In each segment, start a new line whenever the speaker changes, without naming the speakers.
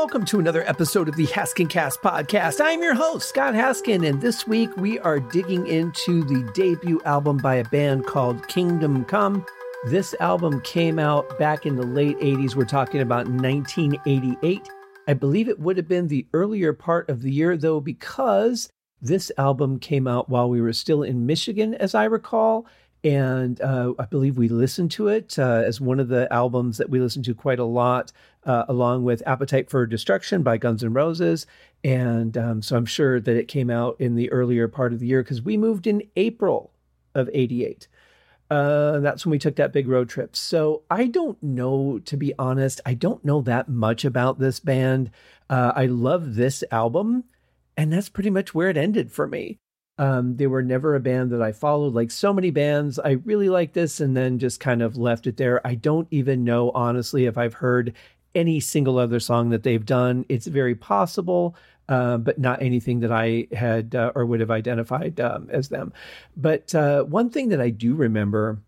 welcome to another episode of the Haskin Cast podcast. I'm your host, Scott Haskin, and this week we are digging into the debut album by a band called Kingdom Come. This album came out back in the late 80s. We're talking about 1988. I believe it would have been the earlier part of the year, though, because this album came out while we were still in Michigan, as I recall. And uh, I believe we listened to it uh, as one of the albums that we listened to quite a lot, uh, along with Appetite for Destruction by Guns N' Roses. And um, so I'm sure that it came out in the earlier part of the year because we moved in April of 88. Uh, that's when we took that big road trip. So I don't know, to be honest, I don't know that much about this band. Uh, I love this album, and that's pretty much where it ended for me. Um, they were never a band that I followed. Like so many bands, I really like this and then just kind of left it there. I don't even know, honestly, if I've heard any single other song that they've done. It's very possible uh, but not anything that I had uh, or would have identified um, as them. But uh, one thing that I do remember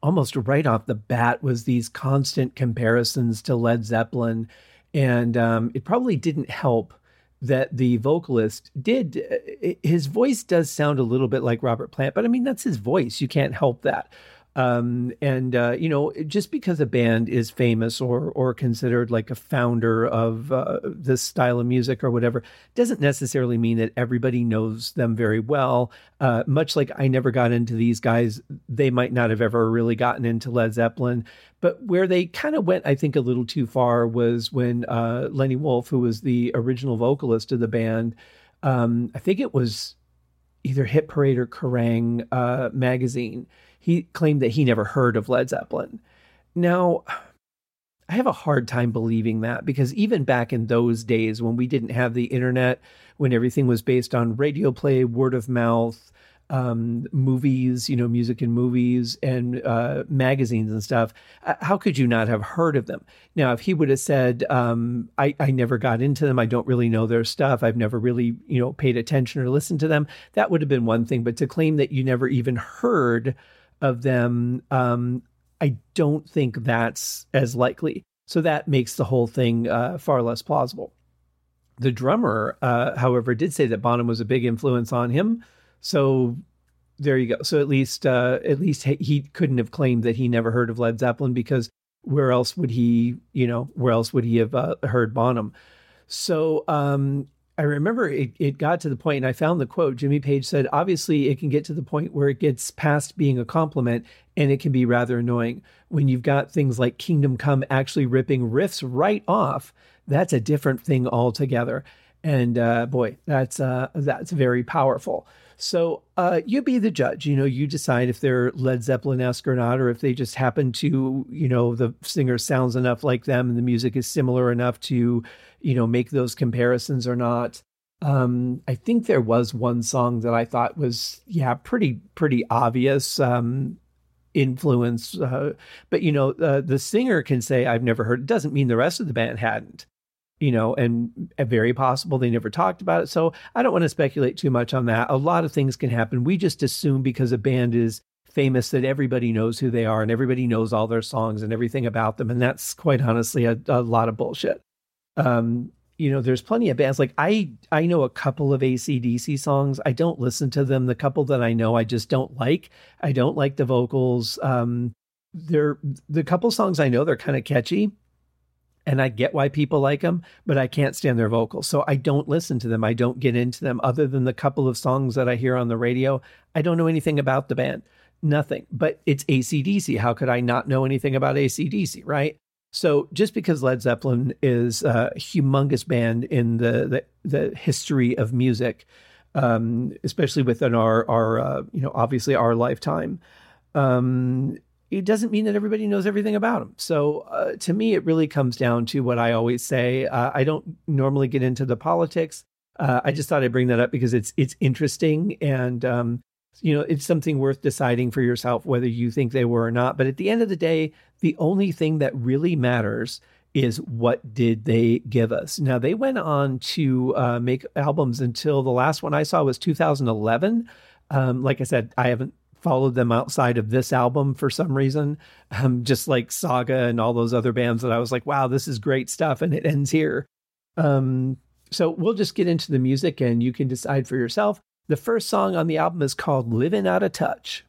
almost right off the bat was these constant comparisons to Led Zeppelin. And um, it probably didn't help that the vocalist did, uh, his voice does sound a little bit like Robert Plant, but I mean, that's his voice. You can't help that. Um, and uh, you know, just because a band is famous or or considered like a founder of uh, this style of music or whatever, doesn't necessarily mean that everybody knows them very well. Uh, much like I never got into these guys, they might not have ever really gotten into Led Zeppelin. But where they kind of went, I think, a little too far was when uh, Lenny Wolf, who was the original vocalist of the band, um, I think it was either Hit Parade or Kerrang uh, magazine he claimed that he never heard of Led Zeppelin. Now, I have a hard time believing that because even back in those days when we didn't have the internet, when everything was based on radio play, word of mouth, um, movies, you know, music and movies and uh, magazines and stuff, how could you not have heard of them? Now, if he would have said, um, I, I never got into them, I don't really know their stuff, I've never really, you know, paid attention or listened to them, that would have been one thing. But to claim that you never even heard of them, um, I don't think that's as likely. So that makes the whole thing uh, far less plausible. The drummer, uh, however, did say that Bonham was a big influence on him. So there you go. So at least, uh, at least he couldn't have claimed that he never heard of Led Zeppelin because where else would he, you know, where else would he have uh, heard Bonham? So um, I remember it, it got to the point, and I found the quote. Jimmy Page said, obviously, it can get to the point where it gets past being a compliment and it can be rather annoying. When you've got things like Kingdom Come actually ripping riffs right off, that's a different thing altogether. And uh, boy, that's uh, that's very powerful. So uh, you be the judge. You know, you decide if they're Led Zeppelin esque or not, or if they just happen to, you know, the singer sounds enough like them and the music is similar enough to, you know, make those comparisons or not. Um, I think there was one song that I thought was, yeah, pretty pretty obvious um, influence. Uh, but you know, uh, the singer can say, "I've never heard." It doesn't mean the rest of the band hadn't you know, and very possible they never talked about it. So I don't want to speculate too much on that. A lot of things can happen. We just assume because a band is famous that everybody knows who they are and everybody knows all their songs and everything about them. And that's quite honestly a, a lot of bullshit. Um, you know, there's plenty of bands like I I know a couple of ACDC songs. I don't listen to them. The couple that I know I just don't like. I don't like the vocals. Um they're the couple songs I know they're kind of catchy and I get why people like them, but I can't stand their vocals. So I don't listen to them. I don't get into them other than the couple of songs that I hear on the radio. I don't know anything about the band, nothing, but it's ACDC. How could I not know anything about ACDC, right? So just because Led Zeppelin is a humongous band in the, the, the history of music, um, especially within our, our uh, you know, obviously our lifetime, um, it doesn't mean that everybody knows everything about them. So uh, to me, it really comes down to what I always say. Uh, I don't normally get into the politics. Uh, I just thought I'd bring that up because it's it's interesting and um, you know it's something worth deciding for yourself whether you think they were or not. But at the end of the day, the only thing that really matters is what did they give us. Now they went on to uh, make albums until the last one I saw was 2011. Um, like I said, I haven't followed them outside of this album for some reason, um, just like Saga and all those other bands that I was like, wow, this is great stuff, and it ends here. Um, so we'll just get into the music, and you can decide for yourself. The first song on the album is called "Living Out of Touch."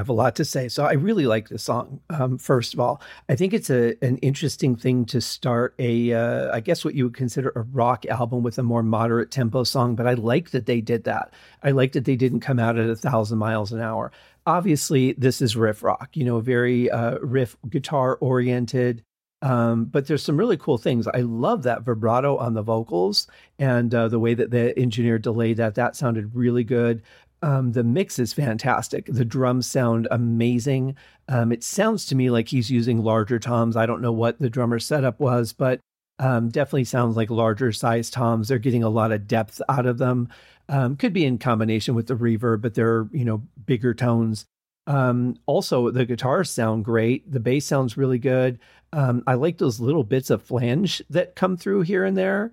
Have a lot to say. So I really like this song. Um, first of all, I think it's a an interesting thing to start a, uh, I guess what you would consider a rock album with a more moderate tempo song. But I like that they did that. I like that they didn't come out at a thousand miles an hour. Obviously, this is riff rock. You know, very uh, riff guitar oriented. Um, but there's some really cool things. I love that vibrato on the vocals and uh, the way that the engineer delayed that. That sounded really good. Um, the mix is fantastic. The drums sound amazing. Um, it sounds to me like he's using larger toms. I don't know what the drummer setup was, but um, definitely sounds like larger size toms. They're getting a lot of depth out of them. Um, could be in combination with the reverb, but they're you know bigger tones. Um, also, the guitars sound great. The bass sounds really good. Um, I like those little bits of flange that come through here and there.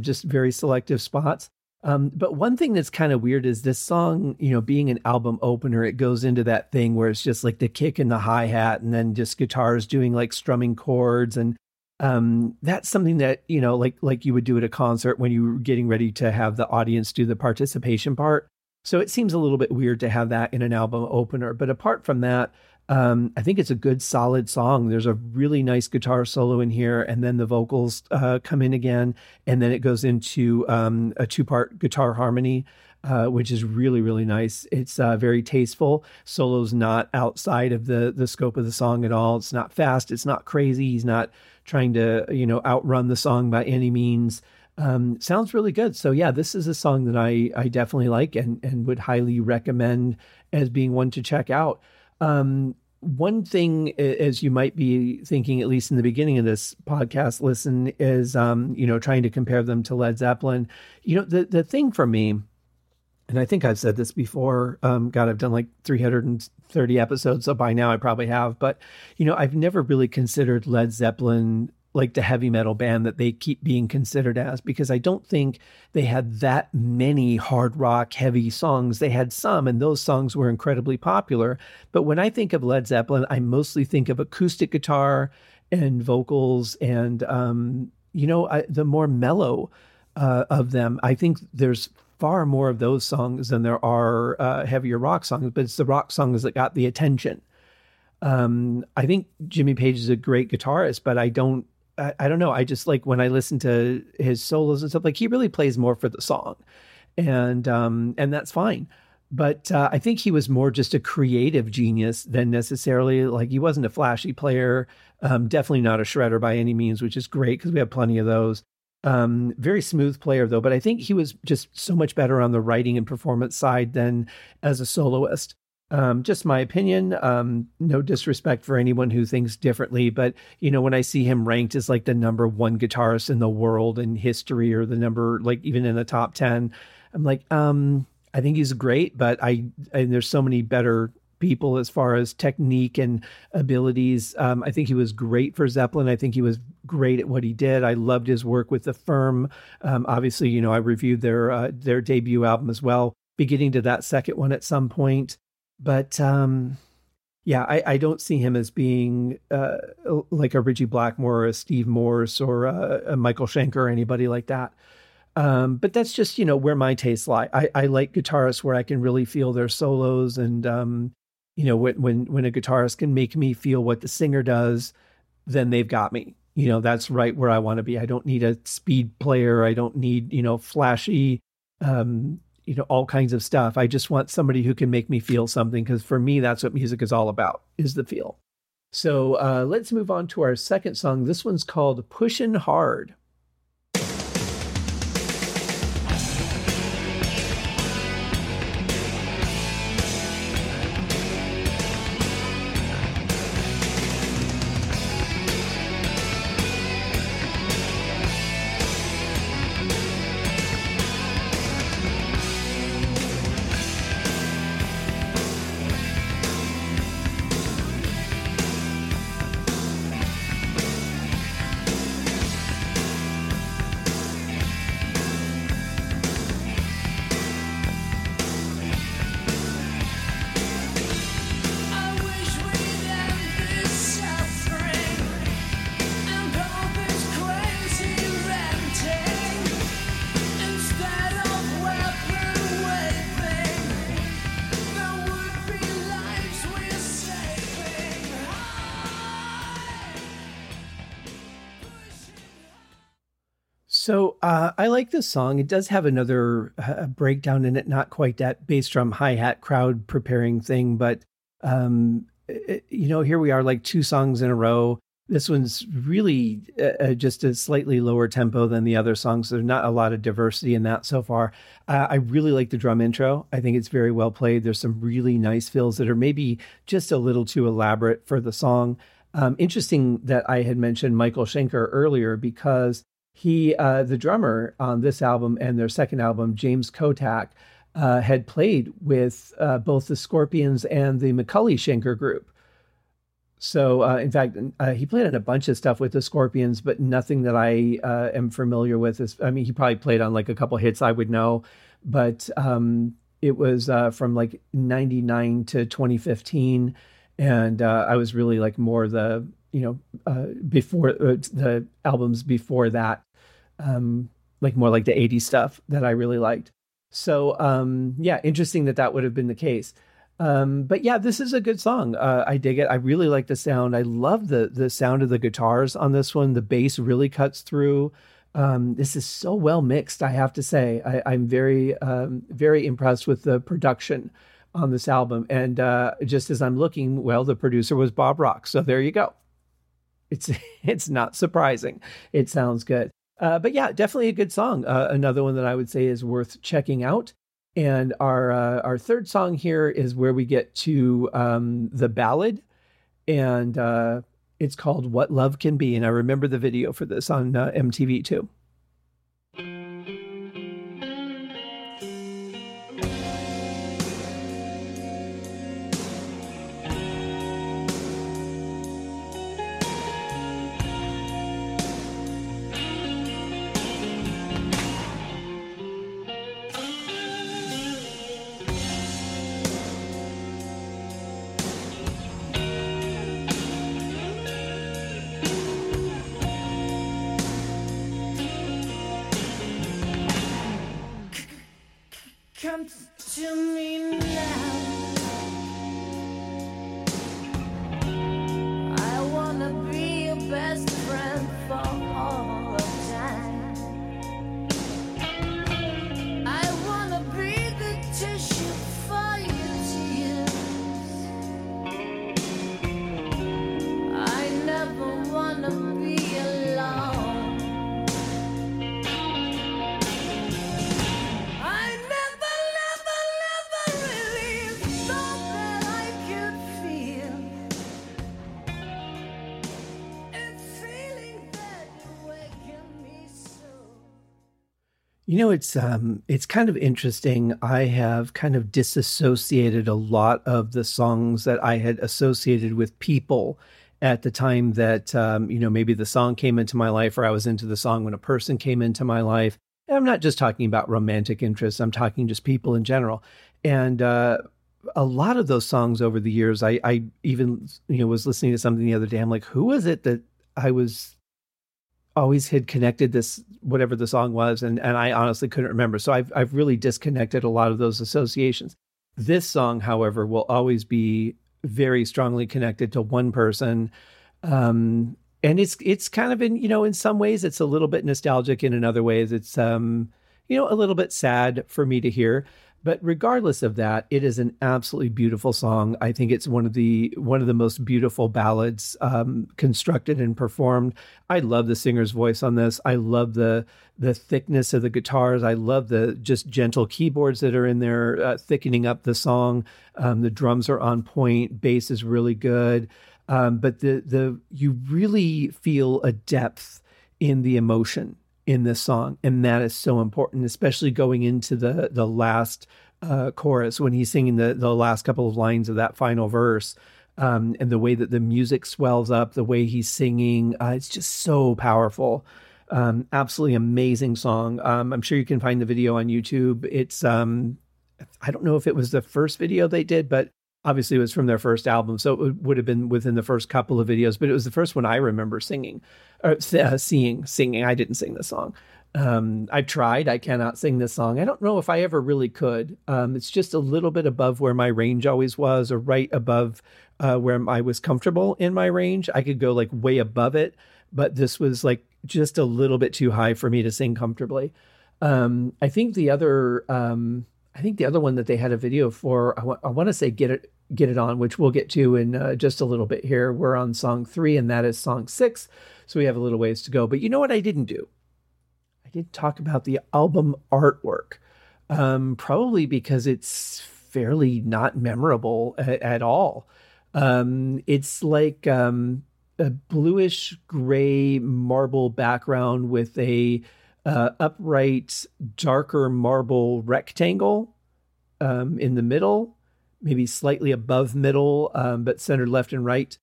just very selective spots. Um, but one thing that's kind of weird is this song, you know, being an album opener, it goes into that thing where it's just like the kick and the hi hat, and then just guitars doing like strumming chords, and um, that's something that you know, like like you would do at a concert when you were getting ready to have the audience do the participation part. So it seems a little bit weird to have that in an album opener. But apart from that, um, I think it's a good, solid song. There's a really nice guitar solo in here, and then the vocals uh, come in again, and then it goes into um, a two-part guitar harmony, uh, which is really, really nice. It's uh, very tasteful. Solo's not outside of the the scope of the song at all. It's not fast. It's not crazy. He's not trying to you know outrun the song by any means. Um, sounds really good. So yeah, this is a song that I I definitely like and and would highly recommend as being one to check out. Um, one thing, as you might be thinking, at least in the beginning of this podcast listen, is um, you know trying to compare them to Led Zeppelin. You know, the the thing for me, and I think I've said this before. Um, God, I've done like 330 episodes, so by now I probably have. But you know, I've never really considered Led Zeppelin like the heavy metal band that they keep being considered as because I don't think they had that many hard rock heavy songs. They had some, and those songs were incredibly popular. But when I think of Led Zeppelin, I mostly think of acoustic guitar and vocals and, um, you know, I, the more mellow uh, of them. I think there's far more of those songs than there are uh, heavier rock songs, but it's the rock songs that got the attention. Um, I think Jimmy Page is a great guitarist, but I don't I, I, don't know. I just like when I listen to his solos and stuff. Like he really plays more for the song, and um, and that's fine. But uh, I think he was more just a creative genius than necessarily like he wasn't a flashy player. Um, definitely not a shredder by any means, which is great because we have plenty of those. Um, very smooth player though, but I think he was just so much better on the writing and performance side than as a soloist. Um, just my opinion. Um, no disrespect for anyone who thinks differently, but you know, when I see him ranked as like the number one guitarist in the world in history, or the number like even in the top ten, I'm like, um, I think he's great, but I and there's so many better people as far as technique and abilities. Um, I think he was great for Zeppelin. I think he was great at what he did. I loved his work with the firm. Um, obviously, you know, I reviewed their uh, their debut album as well. Beginning to that second one at some point. But um, yeah, I, I, don't see him as being uh, like a Ritchie Blackmore or a Steve Morse or a, a Michael Schenker or anybody like that. Um, but that's just, you know, where my tastes lie. I, I like guitarists where I can really feel their solos and, um, you know, when, when, when a guitarist can make me feel what the singer does, then they've got me. You know, that's right where I want to be. I don't need a speed player. I don't need, you know, flashy, um, you know, all kinds of stuff. I just want somebody who can make me feel something because for me, that's what music is all about is the feel. So uh, let's move on to our second song. This one's called Pushin' Hard. Uh, I like this song. It does have another uh, breakdown in it, not quite that bass drum hi hat crowd preparing thing, but um, it, you know, here we are, like two songs in a row. This one's really uh, uh just a slightly lower tempo than the other songs. There's not a lot of diversity in that so far. Uh, I really like the drum intro. I think it's very well played. There's some really nice fills that are maybe just a little too elaborate for the song. Um, interesting that I had mentioned Michael Schenker earlier because he, uh, the drummer on this album and their second album, James Kottak, uh, had played with uh, both the Scorpions and the McAuley Schenker group. So, uh, in fact, uh, he played on a bunch of stuff with the Scorpions, but nothing that I uh, am familiar with. Is, I mean, he probably played on like a couple hits I would know, but um, it was from like 99 to 2015. And I was really like more the you know, uh, before uh, the albums before that um, like more like the 80s stuff that I really liked. So um, yeah, interesting that that would have been the case. Um, but yeah, this is a good song. Uh, I dig it. I really like the sound. I love the the sound of the guitars on this one. The bass really cuts through. Um, this is so well mixed. I have to say, I, am very um, very impressed with the production on this album. And uh, just as I'm looking, well, the producer was Bob Rock. So there you go. It's it's not surprising. It sounds good. Uh, but yeah, definitely a good song. Uh, another one that I would say is worth checking out. And our uh, our third song here is where we get to um, the ballad, and uh, it's called "What Love Can Be." And I remember the video for this on uh, MTV too. Come to me now. You know, it's um, it's kind of interesting. I have kind of disassociated a lot of the songs that I had associated with people at the time that um, you know maybe the song came into my life, or I was into the song when a person came into my life. And I'm not just talking about romantic interests. I'm talking just people in general. And uh, a lot of those songs over the years, I, I even you know was listening to something the other day. I'm like, who was it that I was always had connected this whatever the song was, and and I honestly couldn't remember. So I've I've really disconnected a lot of those associations. This song, however, will always be very strongly connected to one person. Um, and it's it's kind of in you know in some ways it's a little bit nostalgic in other ways it's um you know a little bit sad for me to hear but regardless of that it is an absolutely beautiful song. I think it's one of the one of the most beautiful ballads um, constructed and performed. I love the singer's voice on this. I love the the thickness of the guitars. I love the just gentle keyboards that are in there uh, thickening up the song. Um, the drums are on point. Bass is really good. Um, but the the you really feel a depth in the emotion in this song, and that is so important, especially going into the the last uh, chorus when he's singing the the last couple of lines of that final verse. Um, and the way that the music swells up, the way he's singing, uh, it's just so powerful. Um, absolutely amazing song. Um, I'm sure you can find the video on YouTube. It's um, I don't know if it was the first video they did, but obviously it was from their first album, so it would have been within the first couple of videos. But it was the first one I remember singing or uh, seeing singing. I didn't sing the song. Um, I've tried. I cannot sing this song. I don't know if I ever really could. Um, it's just a little bit above where my range always was, or right above uh, where I was comfortable in my range. I could go like way above it, but this was like just a little bit too high for me to sing comfortably. Um, I think the other, um, I think the other one that they had a video for, I, I want to say "Get It get it on, which we'll get to in uh, just a little bit here. We're on song three, and that is song six. So we have a little ways to go. But you know what I didn't do? I didn't talk about the album artwork, um, probably because it's fairly not memorable at, at all. Um, it's like um, a bluish gray marble background with a uh, upright, darker marble rectangle um, in the middle maybe slightly above middle, um, but centered left and right.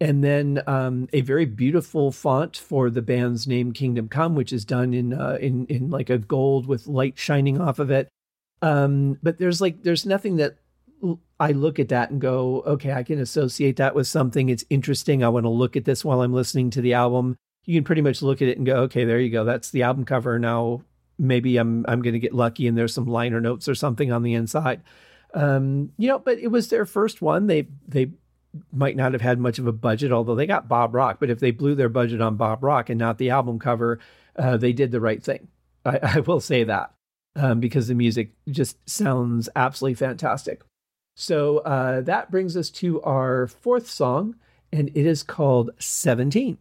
And then um, a very beautiful font for the band's name, Kingdom Come, which is done in uh, in in like a gold with light shining off of it. Um, but there's like there's nothing that I look at that and go, okay, I can associate that with something. It's interesting. I want to look at this while I'm listening to the album. You can pretty much look at it and go, okay, there you go. That's the album cover. Now maybe I'm I'm going to get lucky and there's some liner notes or something on the inside. Um, you know, but it was their first one. They they might not have had much of a budget, although they got Bob Rock. But if they blew their budget on Bob Rock and not the album cover, uh, they did the right thing. I, I will say that um, because the music just sounds absolutely fantastic. So uh, that brings us to our fourth song, and it is called 17.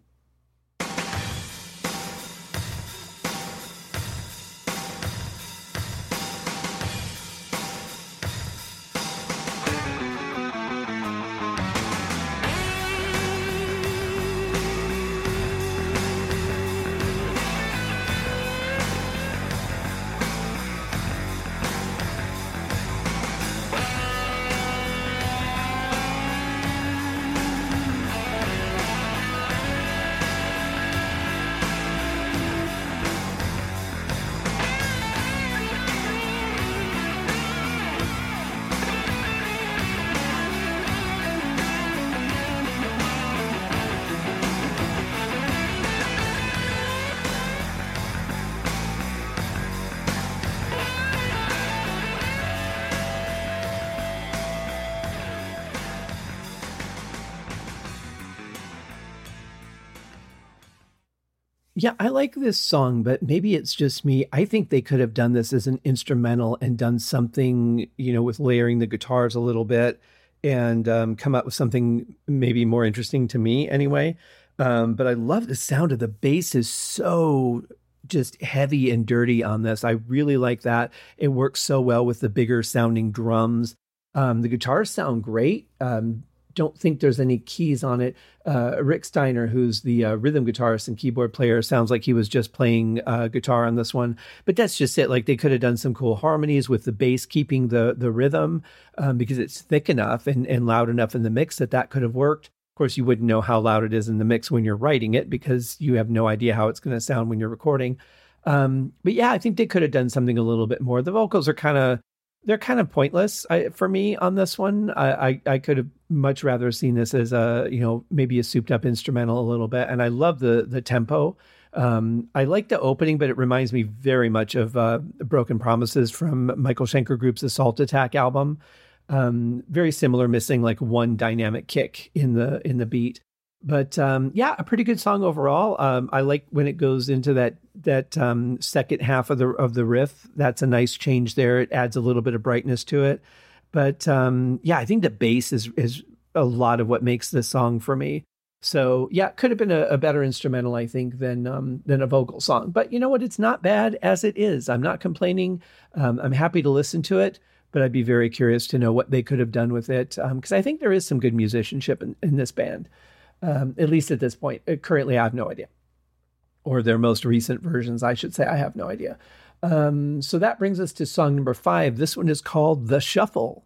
Like this song, but maybe it's just me. I think they could have done this as an instrumental and done something, you know, with layering the guitars a little bit and um, come up with something maybe more interesting to me anyway. Um, but I love the sound of the bass is so just heavy and dirty on this. I really like that. It works so well with the bigger sounding drums. Um, the guitars sound great. Um, don't think there's any keys on it. Uh, Rick Steier, who's the uh, rhythm guitarist and keyboard player, sounds like he was just playing uh, guitar on this one. But that's just it. Like they could have done some cool harmonies with the bass keeping the the rhythm um, because it's thick enough and, and loud enough in the mix that that could have worked. Of course, you wouldn't know how loud it is in the mix when you're writing it because you have no idea how it's going to sound when you're recording. Um, but yeah, I think they could have done something a little bit more. The vocals are kind of they're kind of pointless I, for me on this one. I, I, I could have much rather seen this as a you know maybe a souped up instrumental a little bit, and I love the the tempo Um, I like the opening, but it reminds me very much of uh, Broken Promises from Michael Schenker Group's Assault Attack album. Um, very similar, missing like one dynamic kick in the in the beat. But um, yeah, a pretty good song overall. Um, I like when it goes into that that um, second half of the of the riff. That's a nice change there. It adds a little bit of brightness to it. But um, yeah, I think the bass is is a lot of what makes this song for me. So yeah, could have been a, a better instrumental, I think, than um, than a vocal song. But you know what? It's not bad as it is. I'm not complaining. Um, I'm happy to listen to it, but I'd be very curious to know what they could have done with it because um, I think there is some good musicianship in, in this band, um, at least at this point. Uh, currently, I have no idea, or their most recent versions, I should say. I have no idea. Um, so that brings us to song number five. This one is called "The Shuffle."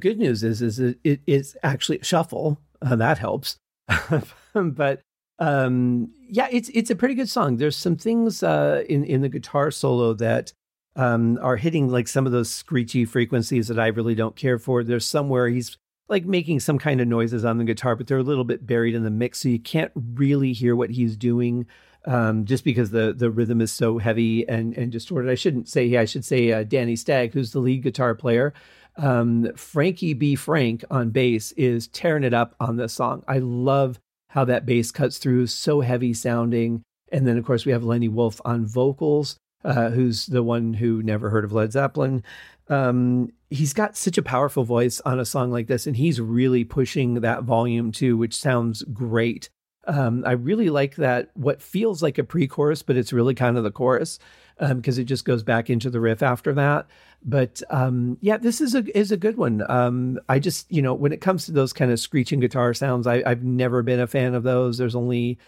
Good news is, is it, it is actually shuffle. Uh, that helps. but um, yeah, it's it's a pretty good song. There's some things uh, in in the guitar solo that um, are hitting like some of those screechy frequencies that I really don't care for. There's somewhere he's like making some kind of noises on the guitar, but they're a little bit buried in the mix, so you can't really hear what he's doing. Um, just because the the rhythm is so heavy and and distorted. I shouldn't say I should say uh, Danny Stag, who's the lead guitar player um, Frankie B. Frank on bass is tearing it up on this song. I love how that bass cuts through, so heavy sounding. And then, of course, we have Lenny Wolf on vocals, uh, who's the one who never heard of Led Zeppelin. Um, he's got such a powerful voice on a song like this, and he's really pushing that volume too, which sounds great. Um, I really like that what feels like a pre-chorus, but it's really kind of the chorus because um, it just goes back into the riff after that. But um, yeah, this is a is a good one. Um, I just you know when it comes to those kind of screeching guitar sounds, I, I've never been a fan of those. There's only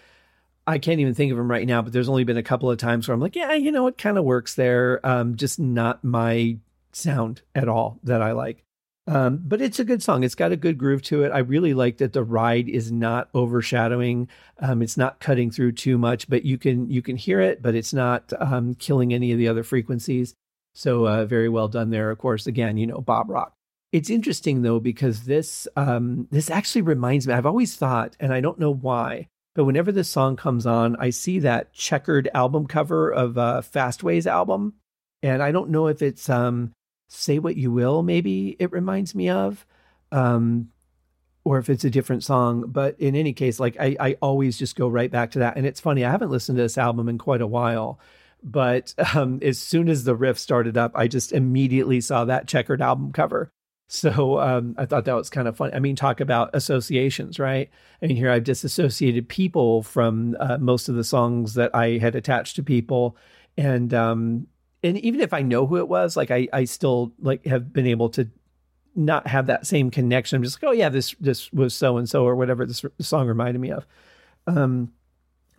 I can't even think of them right now, but there's only been a couple of times where I'm like, yeah, you know, it kind of works there. Um, just not my sound at all that I like. Um, but it's a good song. It's got a good groove to it. I really like that the ride is not overshadowing. Um, it's not cutting through too much, but you can you can hear it, but it's not um, killing any of the other frequencies. So uh, very well done there. Of course, again, you know Bob Rock. It's interesting though because this um, this actually reminds me. I've always thought, and I don't know why, but whenever this song comes on, I see that checkered album cover of uh, Fastway's album, and I don't know if it's um, Say What You Will, maybe it reminds me of. Um, or if it's a different song. But in any case, like I, I always just go right back to that. And it's funny, I haven't listened to this album in quite a while. But um, as soon as the riff started up, I just immediately saw that checkered album cover. So um, I thought that was kind of fun. I mean, talk about associations, right? I mean, here I've disassociated people from uh, most of the songs that I had attached to people, and um, and even if I know who it was, like I, I still like have been able to not have that same connection. I'm just like, oh yeah, this this was so and so or whatever this song reminded me of. Um,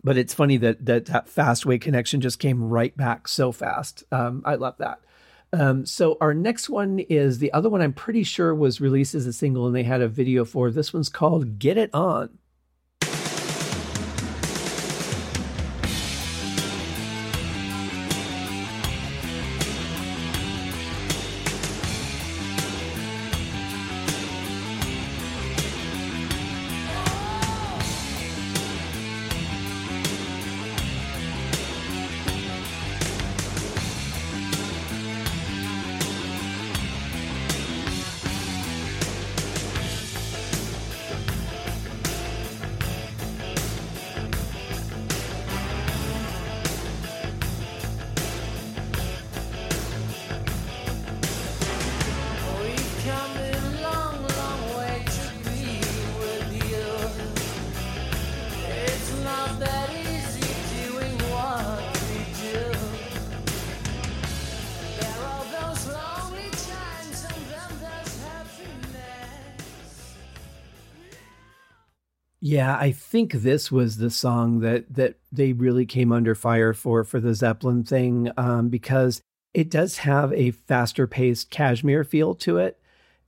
but it's funny that that that Fastway connection just came right back so fast. Um, I love that. Um, so our next one is the other one. I'm pretty sure was released as a single, and they had a video for. This one's called "Get It On." Yeah, I think this was the song that that they really came under fire for for the Zeppelin thing um, because it does have a faster paced Kashmir feel to it.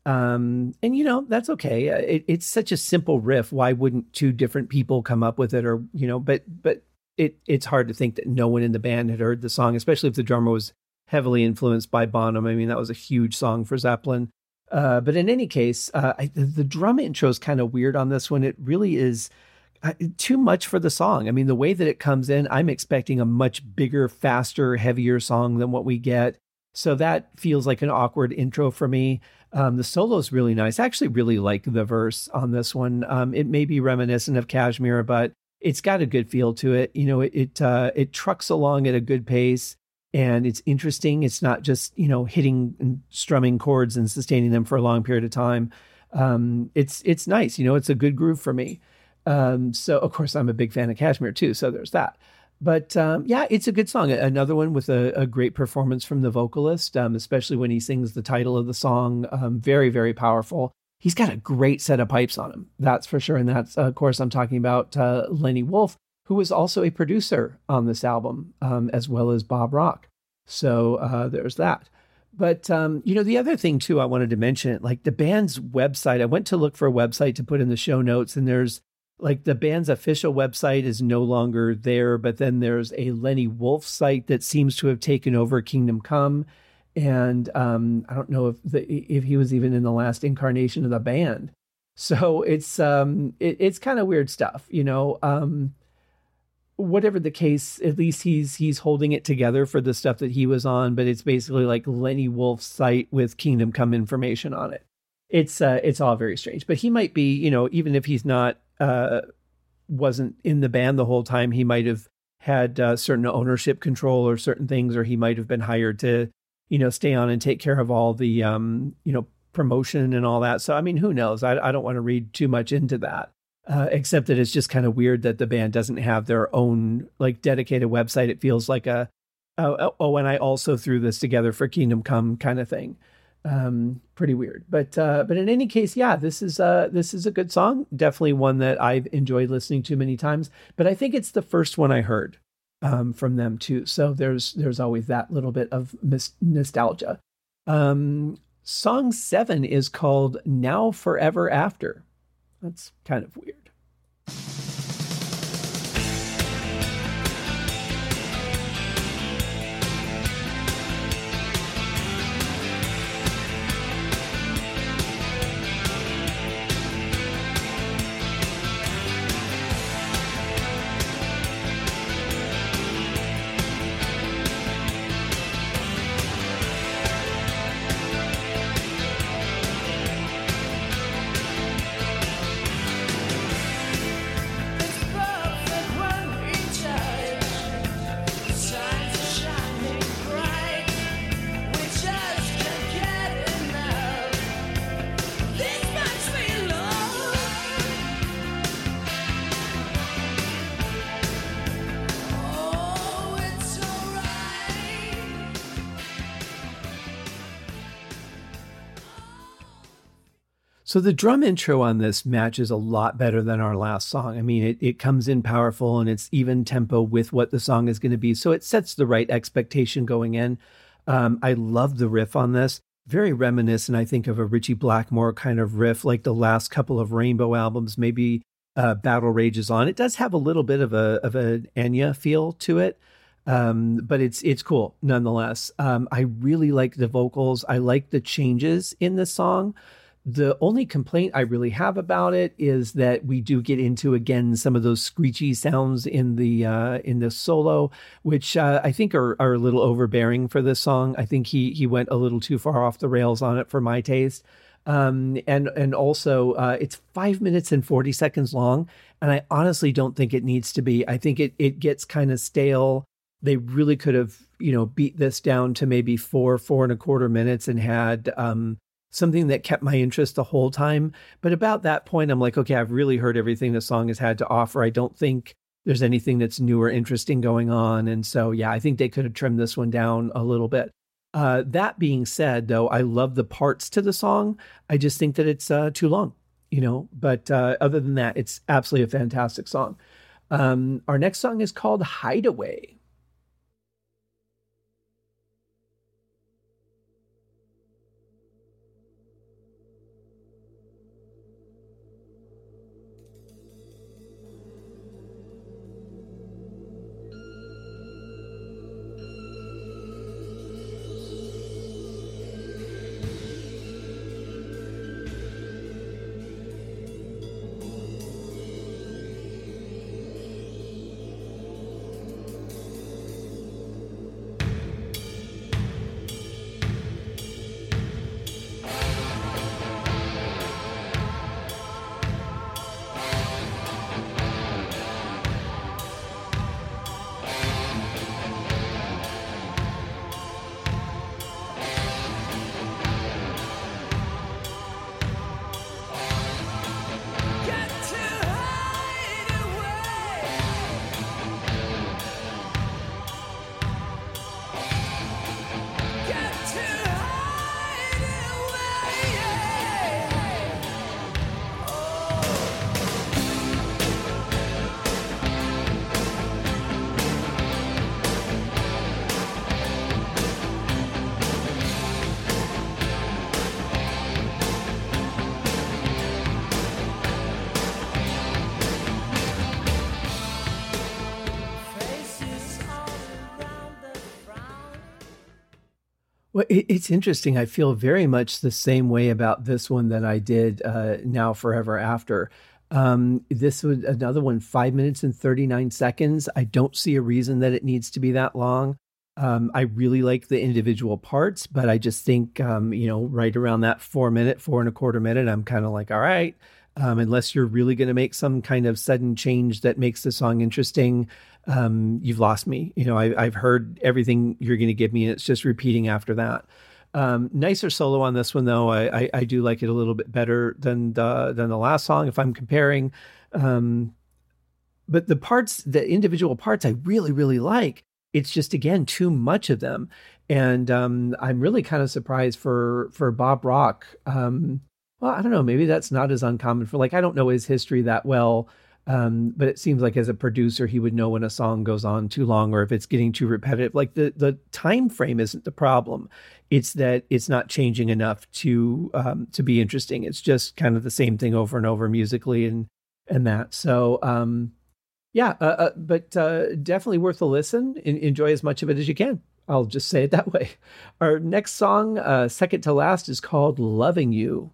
Um, and you know that's okay. Uh, it, it's such a simple riff. Why wouldn't two different people come up with it? Or you know, but but it it's hard to think that no one in the band had heard the song, especially if the drummer was heavily influenced by Bonham. I mean, that was a huge song for Zeppelin. Uh, but in any case, uh, I, the drum intro is kind of weird on this one. It really is uh, too much for the song. I mean, the way that it comes in, I'm expecting a much bigger, faster, heavier song than what we get. So that feels like an awkward intro for me. Um, the solo is really nice. I actually really like the verse on this one. Um, it may be reminiscent of Kashmir, but it's got a good feel to it. You know, it it, uh, it trucks along at a good pace and it's interesting. It's not just you know hitting and strumming chords and sustaining them for a long period of time. Um, it's it's nice. You know, it's a good groove for me. Um, so of course I'm a big fan of Kashmir too. So there's that. But um, yeah, it's a good song. Another one with a, a great performance from the vocalist, um, especially when he sings the title of the song. Um, very very powerful. He's got a great set of pipes on him. That's for sure. And that's of course I'm talking about uh, Lenny Wolf who was also a producer on this album, um, as well as Bob Rock. So uh, there's that. But um, you know, the other thing too, I wanted to mention, like the band's website. I went to look for a website to put in the show notes, and there's like the band's official website is no longer there. But then there's a Lenny Wolf site that seems to have taken over Kingdom Come, and um, I don't know if the, if he was even in the last incarnation of the band. So it's um, it, it's kind of weird stuff, you know. Um, whatever the case, at least he's he's holding it together for the stuff that he was on. But it's basically like Lenny Wolf's site with Kingdom Come information on it. It's uh, it's all very strange. But he might be, you know, even if he's not uh, wasn't in the band the whole time, he might have had uh, certain ownership control or certain things, or he might have been hired to, you know, stay on and take care of all the, um, you know, promotion and all that. So I mean, who knows? I, I don't want to read too much into that. Uh, except that it's just kind of weird that the band doesn't have their own like dedicated website. It feels like a oh, oh and I also threw this together for Kingdom Come kind of thing. Um, pretty weird, but uh, but in any case, yeah, this is uh this is a good song. Definitely one that I've enjoyed listening to many times. But I think it's the first one I heard um, from them too. So there's there's always that little bit of mis- nostalgia. Um, song seven is called "Now Forever After." That's kind of weird. So the drum intro on this matches a lot better than our last song. I mean, it, it comes in powerful and it's even tempo with what the song is going to be. So it sets the right expectation going in. Um, I love the riff on this. Very reminiscent, I think, of a Ritchie Blackmore kind of riff, like the last couple of Rainbow albums, maybe uh, Battle Rages on. It does have a little bit of a of an Enya feel to it. Um, but it's it's cool nonetheless. Um, I really like the vocals. I like the changes in the song. The only complaint I really have about it is that we do get into again some of those screechy sounds in the uh, in the solo, which uh, I think are are a little overbearing for this song. I think he he went a little too far off the rails on it for my taste. Um, and and also uh, it's five minutes and forty seconds long, and I honestly don't think it needs to be. I think it it gets kind of stale. They really could have you know beat this down to maybe four four and a quarter minutes and had um, something that kept my interest the whole time. But about that point, I'm like, okay, I've really heard everything the song has had to offer. I don't think there's anything that's new or interesting going on. And so, yeah, I think they could have trimmed this one down a little bit. Uh, that being said, though, I love the parts to the song. I just think that it's uh, too long. you know. But uh, other than that, it's absolutely a fantastic song. Um, our next song is called Hideaway. It's interesting. I feel very much the same way about this one that I did uh, now forever after. Um, this was another one, five minutes and 39 seconds. I don't see a reason that it needs to be that long. Um, I really like the individual parts, but I just think, um, you know, right around that four minute, four and a quarter minute, I'm kind of like, all right, um, unless you're really going to make some kind of sudden change that makes the song interesting, um, you've lost me. You know, I, have heard everything you're going to give me, and it's just repeating after that. Um, nicer solo on this one, though. I, I, I, do like it a little bit better than the than the last song if I'm comparing. Um, but the parts, the individual parts, I really really like. It's just again too much of them, and um, I'm really kind of surprised for for Bob Rock. Um, well, I don't know. Maybe that's not as uncommon for like I don't know his history that well. Um, but it seems like as a producer, he would know when a song goes on too long or if it's getting too repetitive. Like the the time frame isn't the problem; it's that it's not changing enough to um, to be interesting. It's just kind of the same thing over and over musically and and that. So um, yeah, uh, uh, but uh, definitely worth a listen. enjoy as much of it as you can. I'll just say it that way. Our next song, uh, second to last, is called "Loving You."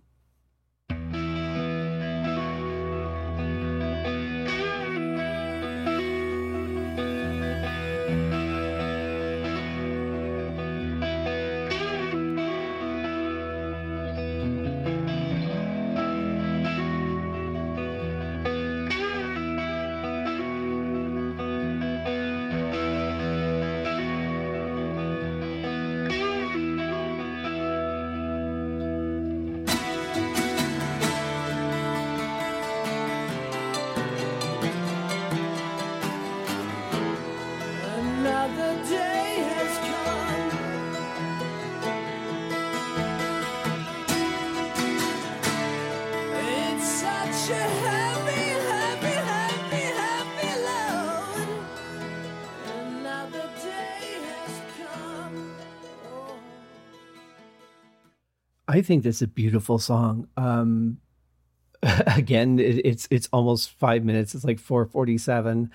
Think that's a beautiful song. Um, again, it, it's it's almost five minutes. It's like four forty seven.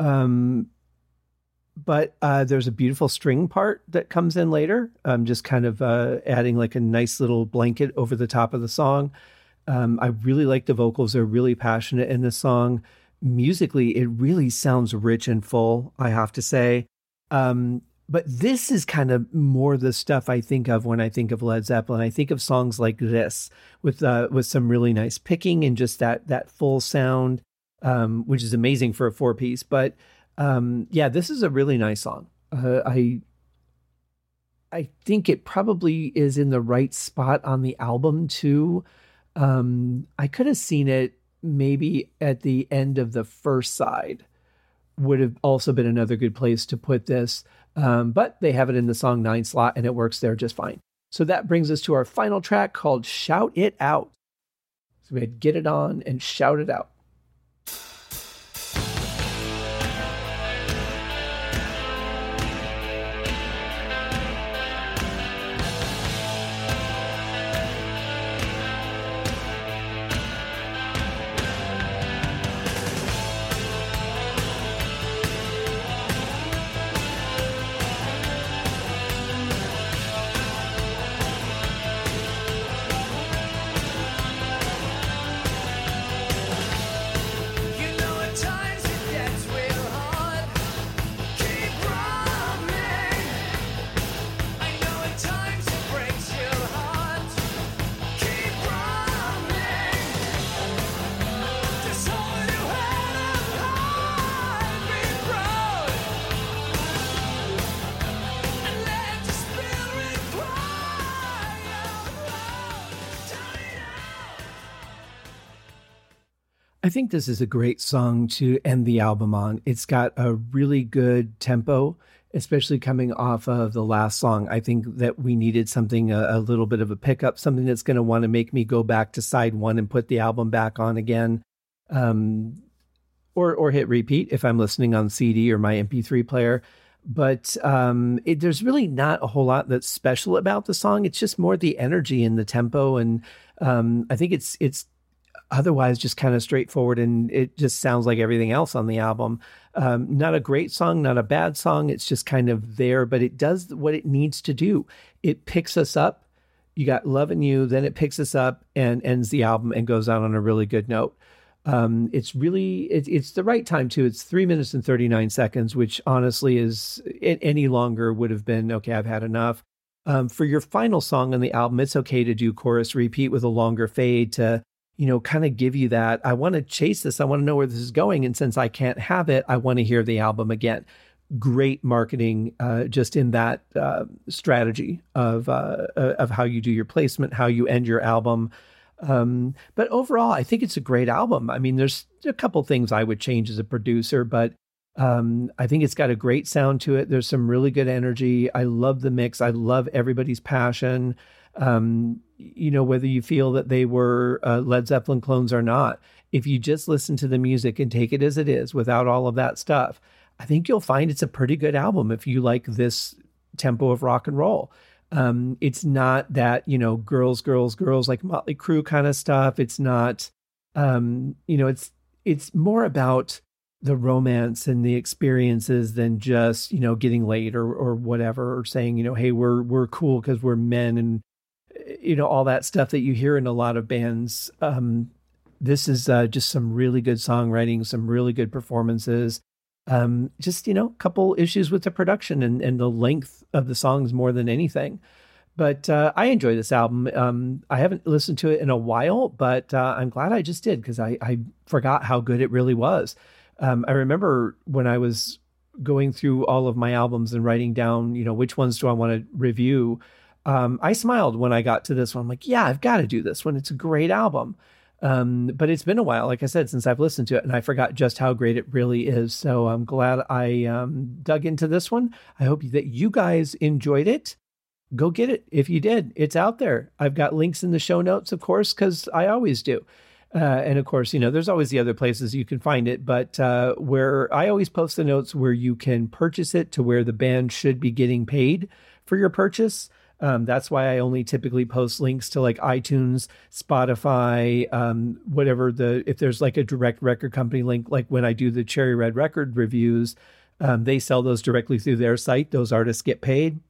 Um, but uh, there's a beautiful string part that comes in later. Um, just kind of uh, adding like a nice little blanket over the top of the song. Um, I really like the vocals; they're really passionate in the song. Musically, it really sounds rich and full. I have to say. Um, but this is kind of more the stuff I think of when I think of Led Zeppelin. I think of songs like this with uh, with some really nice picking and just that that full sound, um, which is amazing for a four piece. But um, yeah, this is a really nice song. Uh, I I think it probably is in the right spot on the album too. Um, I could have seen it maybe at the end of the first side would have also been another good place to put this. Um, but they have it in the song nine slot and it works there just fine. So that brings us to our final track called Shout It Out. So we had Get It On and Shout It Out. Think this is a great song to end the album on. It's got a really good tempo, especially coming off of the last song. I think that we needed something, a, a little bit of a pickup, something that's going to want to make me go back to side one and put the album back on again. Um, or, or hit repeat if I'm listening on CD or my MP3 player. But um, it, there's really not a whole lot that's special about the song. It's just more the energy and the tempo, and um, I think it's it's otherwise just kind of straightforward and it just sounds like everything else on the album. Um, not a great song, not a bad song. It's just kind of there, but it does what it needs to do. It picks us up. You got Loving You, then it picks us up and ends the album and goes out on a really good note. Um, it's really it, it's the right time too. It's three minutes and thirty nine seconds, which honestly is any longer would have been okay. I've had enough. Um, for your final song on the album, it's okay to do chorus repeat with a longer fade to you know, kind of give you that. I want to chase this. I want to know where this is going. And since I can't have it, I want to hear the album again. Great marketing, uh, just in that uh, strategy of uh, of how you do your placement, how you end your album. Um, but overall, I think it's a great album. I mean, there's a couple things I would change as a producer, but um, I think it's got a great sound to it. There's some really good energy. I love the mix. I love everybody's passion um, you know, whether you feel that they were uh, Led Zeppelin clones or not, if you just listen to the music and take it as it is without all of that stuff, I think you'll find it's a pretty good album if you like this tempo of rock and roll. Um, it's not that, you know, girls, girls, girls like Motley Crue kind of stuff. It's not, um, you know, it's, it's more about the romance and the experiences than just, you know, getting laid or, or whatever, or saying, you know, hey, we're, we're cool because we're men and you know all that stuff that you hear in a lot of bands. Um, this is uh, just some really good songwriting, some really good performances. Um, just you know, a couple issues with the production and, and the length of the songs more than anything. But uh, I enjoy this album. Um, I haven't listened to it in a while, but uh, I'm glad I just did because I, I forgot how good it really was. Um, I remember when I was going through all of my albums and writing down, you know, which ones do I want to review um, I smiled when I got to this one. I'm like, yeah, I've got to do this one. It's a great album. Um, but it's been a while, like I said, since I've listened to it, and I forgot just how great it really is. So I'm glad I um, dug into this one. I hope that you guys enjoyed it. Go get it if you did. It's out there. I've got links in the show notes, of course, because I always do. Uh, and of course, you know, there's always the other places you can find it, but uh, where I always post the notes where you can purchase it to where the band should be getting paid for your purchase. Um, that's why I only typically post links to like iTunes, Spotify, um, whatever the if there's like a direct record company link, like when I do the Cherry Red record reviews, um, they sell those directly through their site. Those artists get paid.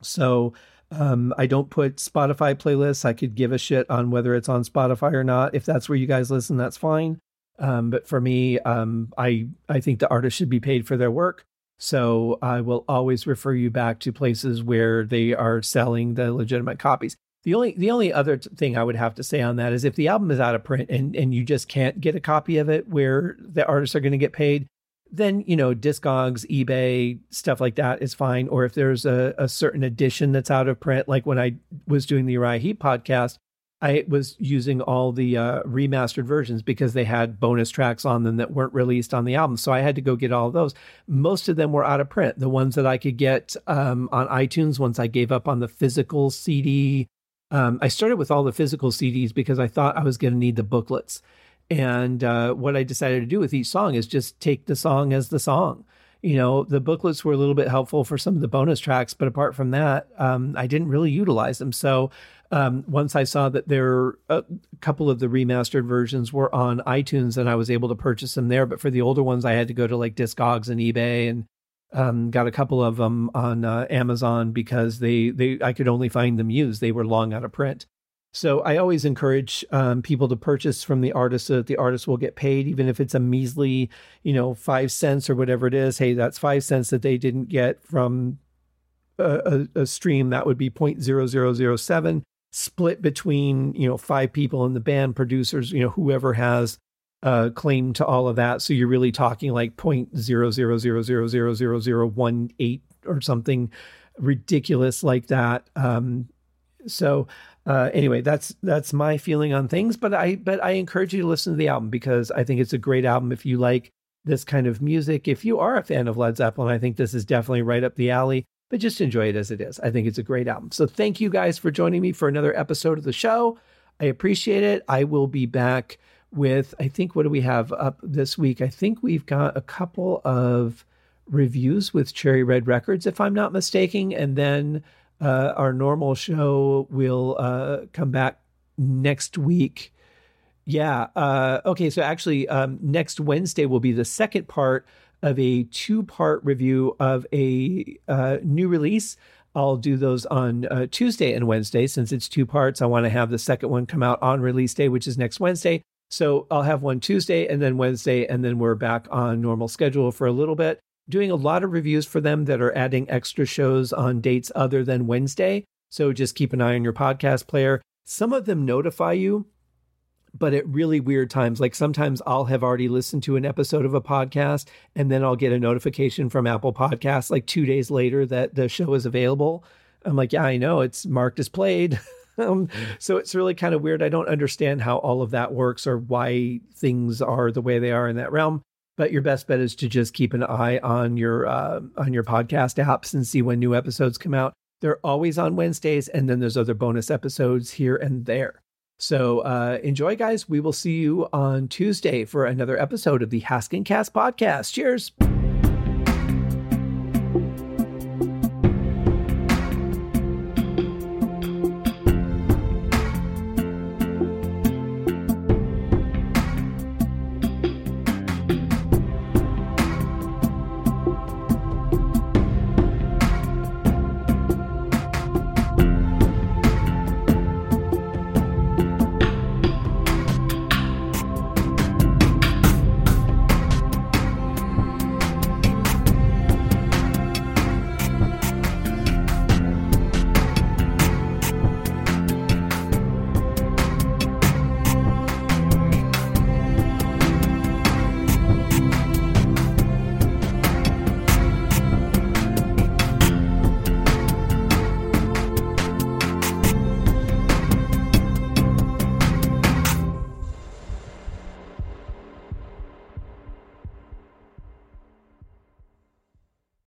So um, I don't put Spotify playlists. I could give a shit on whether it's on Spotify or not. If that's where you guys listen, that's fine. Um, but for me, um, I I think the artist should be paid for their work. So I will always refer you back to places where they are selling the legitimate copies. The only the only other thing I would have to say on that is if the album is out of print and and you just can't get a copy of it where the artists are going to get paid, then you know Discogs, eBay, stuff like that is fine. Or if there's a, a certain edition that's out of print, like when I was doing the Uriah Heep podcast, I was using all the uh, remastered versions because they had bonus tracks on them that weren't released on the album. So I had to go get all those. Most of them were out of print. The ones that I could get um, on iTunes, once I gave up on the physical CD um, I started with all the physical CDs because I thought I was going to need the booklets. And uh, what I decided to do with each song is just take the song as the song. You know, the booklets were a little bit helpful for some of the bonus tracks, but apart from that, um, I didn't really utilize them. So um, once I saw that there a couple of the remastered versions were on iTunes, and I was able to purchase them there. But for the older ones, I had to go to like Discogs and eBay and um, got a couple of them on uh, Amazon because they they I could only find them used. They were long out of print. So I always encourage um, people to purchase from the artist so that the artist will get paid, even if it's a measly, you know, five cents or whatever it is. Hey, that's five cents that they didn't get from a, a, a stream. That would be 0.0007 split between, you know, five people in the band, producers, you know, whoever has uh, claim to all of that. So you're really talking like point zero zero zero zero zero zero zero one eight or something ridiculous like that. Um, so uh, anyway, that's that's my feeling on things. But I but I encourage you to listen to the album because I think it's a great album if you like this kind of music. If you are a fan of Led Zeppelin, I think this is definitely right up the alley. But just enjoy it as it is. I think it's a great album. So thank you guys for joining me for another episode of the show. I appreciate it. I will be back with I think what do we have up this week? I think we've got a couple of reviews with Cherry Red Records, if I'm not mistaken, and then uh, our normal show will uh, come back next week. Yeah. Uh, okay. So actually, um, next Wednesday will be the second part of a two-part review of a uh, new release. I'll do those on uh, Tuesday and Wednesday since it's two parts. I want to have the second one come out on release day, which is next Wednesday. So I'll have one Tuesday and then Wednesday, and then we're back on normal schedule for a little bit. Doing a lot of reviews for them that are adding extra shows on dates other than Wednesday. So just keep an eye on your podcast player. Some of them notify you, but at really weird times. Like sometimes I'll have already listened to an episode of a podcast and then I'll get a notification from Apple Podcasts like two days later that the show is available. I'm like, yeah, I know it's marked as played. Um, so it's really kind of weird. I don't understand how all of that works or why things are the way they are in that realm. But your best bet is to just keep an eye on your uh, on your podcast apps and see when new episodes come out. They're always on Wednesdays, and then there's other bonus episodes here and there. So uh, enjoy, guys. We will see you on Tuesday for another episode of the Haskincast podcast. Cheers.